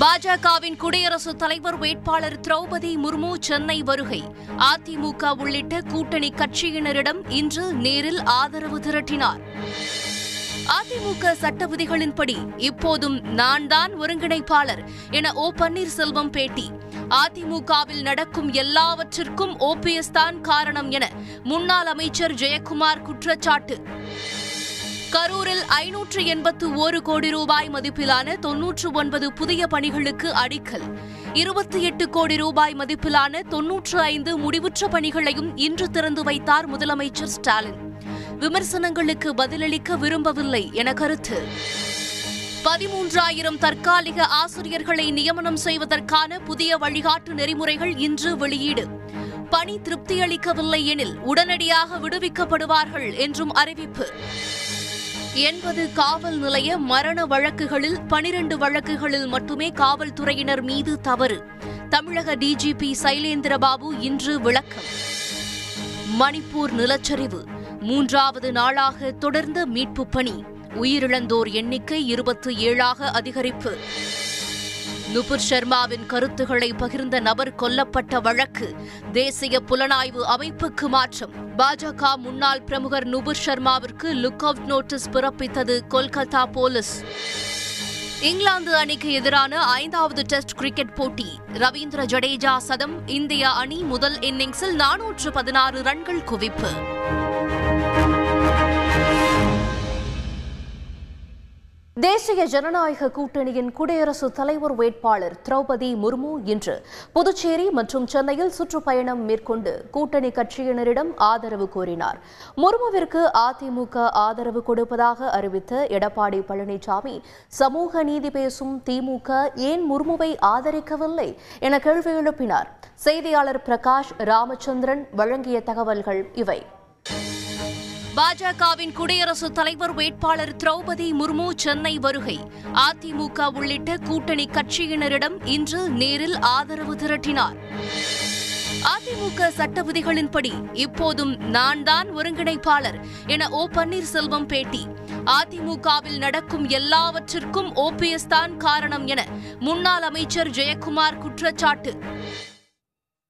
பாஜகவின் குடியரசுத் தலைவர் வேட்பாளர் திரௌபதி முர்மு சென்னை வருகை. அதிமுக உள்ளிட்ட கூட்டணி கட்சியினரிடம் இன்று நேரில் ஆதரவு திரட்டினார். அதிமுக சட்ட விதிகளின்படி இப்போதும் நான் தான் ஒருங்கிணைப்பாளர் என ஓ பன்னீர்செல்வம் பேட்டி. அதிமுகவில் நடக்கும் எல்லாவற்றிற்கும் ஓபிஎஸ் தான் காரணம் என முன்னாள் அமைச்சர் ஜெயக்குமார் குற்றச்சாட்டு. கரூரில் ஐநூற்று எண்பத்து ஒரு கோடி ரூபாய் மதிப்பிலான தொன்னூற்று ஒன்பது புதிய பணிகளுக்கு அடிக்கல். இருபத்தி எட்டு கோடி ரூபாய் மதிப்பிலான தொன்னூற்று ஐந்து முடிவுற்ற பணிகளையும் இன்று திறந்து வைத்தார் முதலமைச்சர் ஸ்டாலின். விமர்சனங்களுக்கு பதிலளிக்க விரும்பவில்லை என கருத்து. பதிமூன்றாயிரம் தற்காலிக ஆசிரியர்களை நியமனம் செய்வதற்கான புதிய வழிகாட்டு நெறிமுறைகள் இன்று வெளியீடு. பணி திருப்தியளிக்கவில்லை எனில் உடனடியாக விடுவிக்கப்படுவார்கள் என்றும் அறிவிப்பு. எண்பது காவல் நிலைய மரண வழக்குகளில் பனிரண்டு வழக்குகளில் மட்டுமே காவல்துறையினர் மீது தவறு. தமிழக டிஜிபி சைலேந்திரபாபு இன்று விளக்கம். மணிப்பூர் நிலச்சரிவு. மூன்றாவது நாளாக தொடர்ந்த மீட்புப் பணி. உயிரிழந்தோர் எண்ணிக்கை இருபத்தி ஏழாக அதிகரிப்பு. நுபுர் சர்மாவின் கருத்துக்களை பகிர்ந்த நபர் கொல்லப்பட்ட வழக்கு. தேசிய புலனாய்வு அமைப்புக்கு மாற்றம். பாஜக முன்னாள் பிரமுகர் நுபுர் சர்மாவிற்கு லுக் அவுட் நோட்டீஸ் பிறப்பித்தது கொல்கத்தா போலீஸ். இங்கிலாந்து அணிக்கு எதிரான ஐந்தாவது டெஸ்ட் கிரிக்கெட் போட்டி. ரவீந்திர ஜடேஜா சதம் இந்திய அணி முதல் இன்னிங்ஸில் நானூற்று பதினாறு ரன்கள் குவிப்பு. தேசிய ஜனநாயக கூட்டணியின் குடியரசுத் தலைவர் வேட்பாளர் திரௌபதி முர்மு இன்று புதுச்சேரி மற்றும் சென்னையில் சுற்றுப்பயணம் மேற்கொண்டு கூட்டணி கட்சியினரிடம் ஆதரவு கோரினார். முர்முவிற்கு அதிமுக ஆதரவு கொடுப்பதாக அறிவித்த எடப்பாடி பழனிசாமி சமூக நீதி பேசும் திமுக ஏன் முர்முவை ஆதரிக்கவில்லை? என கேள்வி எழுப்பினார். செய்தியாளர் பிரகாஷ் ராமச்சந்திரன் வழங்கிய தகவல்கள் இவை. பாஜகவின் குடியரசுத் தலைவர் வேட்பாளர் திரௌபதி முர்மு சென்னை வருகை. அதிமுக உள்ளிட்ட கூட்டணி கட்சியினரிடம் இன்று நேரில் ஆதரவு திரட்டினார். அதிமுக சட்ட விதிகளின்படி இப்போதும் நான் தான் ஒருங்கிணைப்பாளர் என ஓ பன்னீர்செல்வம் பேட்டி. அதிமுகவில் நடக்கும் எல்லாவற்றிற்கும் ஓபிஎஸ் தான் காரணம் என முன்னாள் அமைச்சர் ஜெயக்குமார் குற்றச்சாட்டு.